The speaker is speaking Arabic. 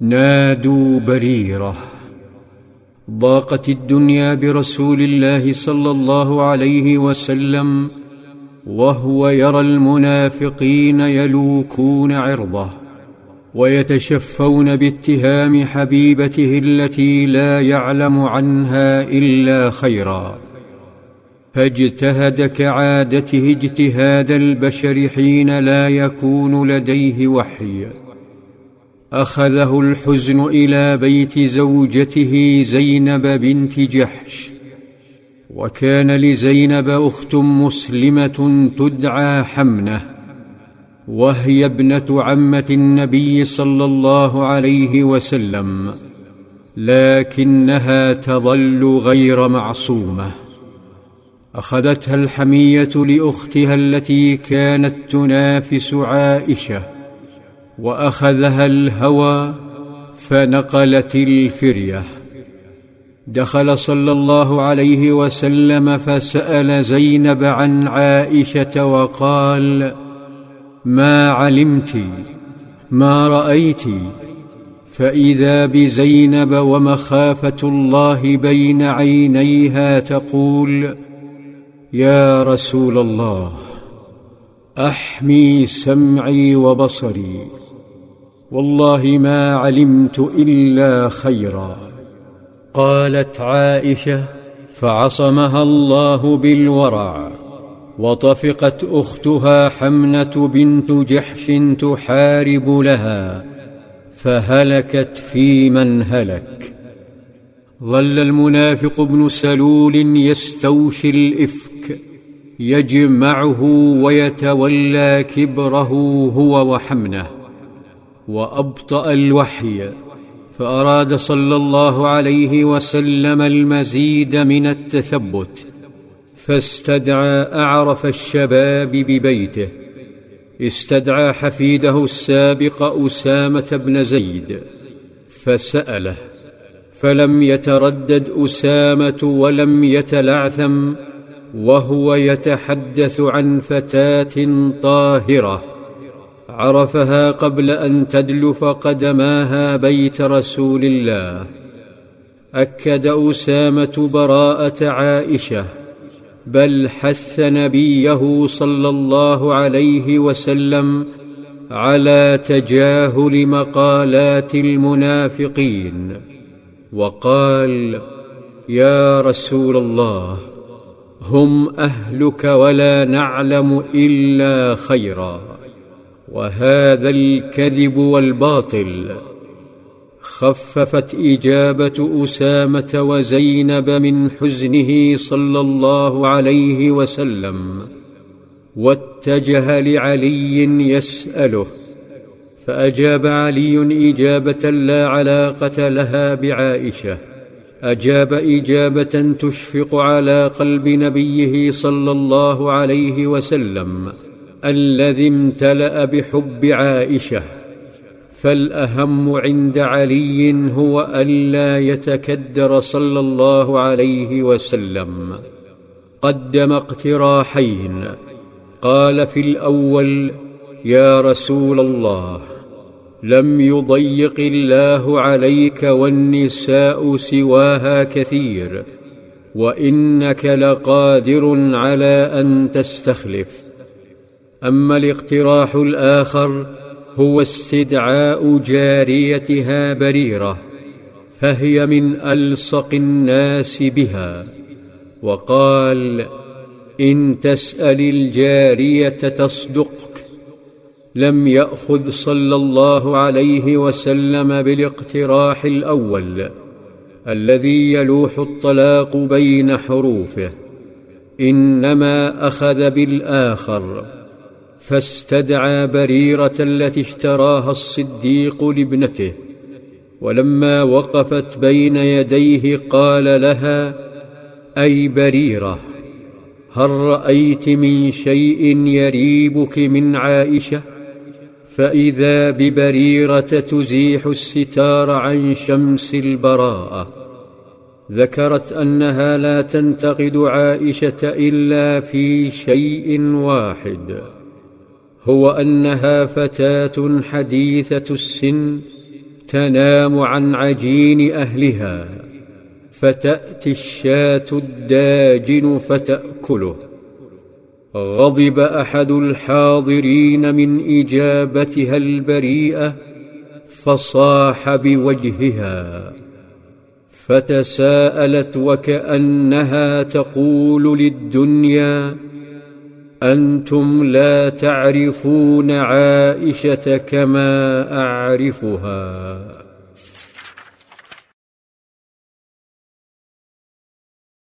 نادوا بريرة. ضاقت الدنيا برسول الله صلى الله عليه وسلم وهو يرى المنافقين يلوكون عرضه ويتشفون باتهام حبيبته التي لا يعلم عنها إلا خيرا. فاجتهد كعادته اجتهاد البشر حين لا يكون لديه وحي. أخذه الحزن إلى بيت زوجته زينب بنت جحش. وكان لزينب أخت مسلمة تدعى حمنة وهي ابنة عمة النبي صلى الله عليه وسلم لكنها تظل غير معصومة. أخذتها الحمية لأختها التي كانت تنافس عائشة. وأخذها الهوى فنقلت الفرية. دخل صلى الله عليه وسلم فسأل زينب عن عائشة وقال ما علمت؟ ما رأيت؟ فإذا بزينب ومخافة الله بين عينيها تقول يا رسول الله أحمي سمعي وبصري. والله ما علمت إلا خيرا. قالت عائشة فعصمها الله بالورع وطفقت أختها حمنة بنت جحش تحارب لها فهلكت في من هلك. ظل المنافق ابن سلول يستوشي الإفك يجمعه ويتولى كبره هو وحمنه. وأبطأ الوحي فأراد صلى الله عليه وسلم المزيد من التثبت فاستدعى أعرف الشباب ببيته استدعى حفيده السابق أسامة بن زيد فسأله فلم يتردد أسامة ولم يتلعثم وهو يتحدث عن فتاة طاهرة. عرفها قبل أن تدلف قدماها بيت رسول الله. أكد أسامة براءة عائشة بل حث نبيه صلى الله عليه وسلم على تجاهل مقالات المنافقين وقال يا رسول الله هم أهلك ولا نعلم إلا خيرا. وهذا الكذب والباطل خففت إجابة أسامة وزينب من حزنه صلى الله عليه وسلم واتجه لعلي يسأله فأجاب علي إجابة لا علاقة لها بعائشة أجاب إجابة تشفق على قلب نبيه صلى الله عليه وسلم. الذي امتلأ بحب عائشة فالأهم عند علي هو ألا يتكدر صلى الله عليه وسلم. قدم اقتراحين قال في الأول يا رسول الله لم يضيق الله عليك والنساء سواها كثير وإنك لقادر على أن تستخلف. أما الاقتراح الآخر هو استدعاء جاريتها بريرة فهي من ألصق الناس بها. وقال إن تسأل الجارية تصدقك. لم يأخذ صلى الله عليه وسلم بالاقتراح الأول الذي يلوح الطلاق بين حروفه إنما أخذ بالآخر. فاستدعى بريرة التي اشتراها الصديق لابنته ولما وقفت بين يديه قال لها أي بريرة هل رأيت من شيء يريبك من عائشة؟ فإذا ببريرة تزيح الستار عن شمس البراءة. ذكرت أنها لا تنتقد عائشة إلا في شيء واحد. هو أنها فتاة حديثة السن تنام عن عجين أهلها فتأتي الشاة الداجن فتأكله. غضب أحد الحاضرين من إجابتها البريئة فصاح بوجهها فتساءلت وكأنها تقول للدنيا أنتم لا تعرفون عائشة كما أعرفها.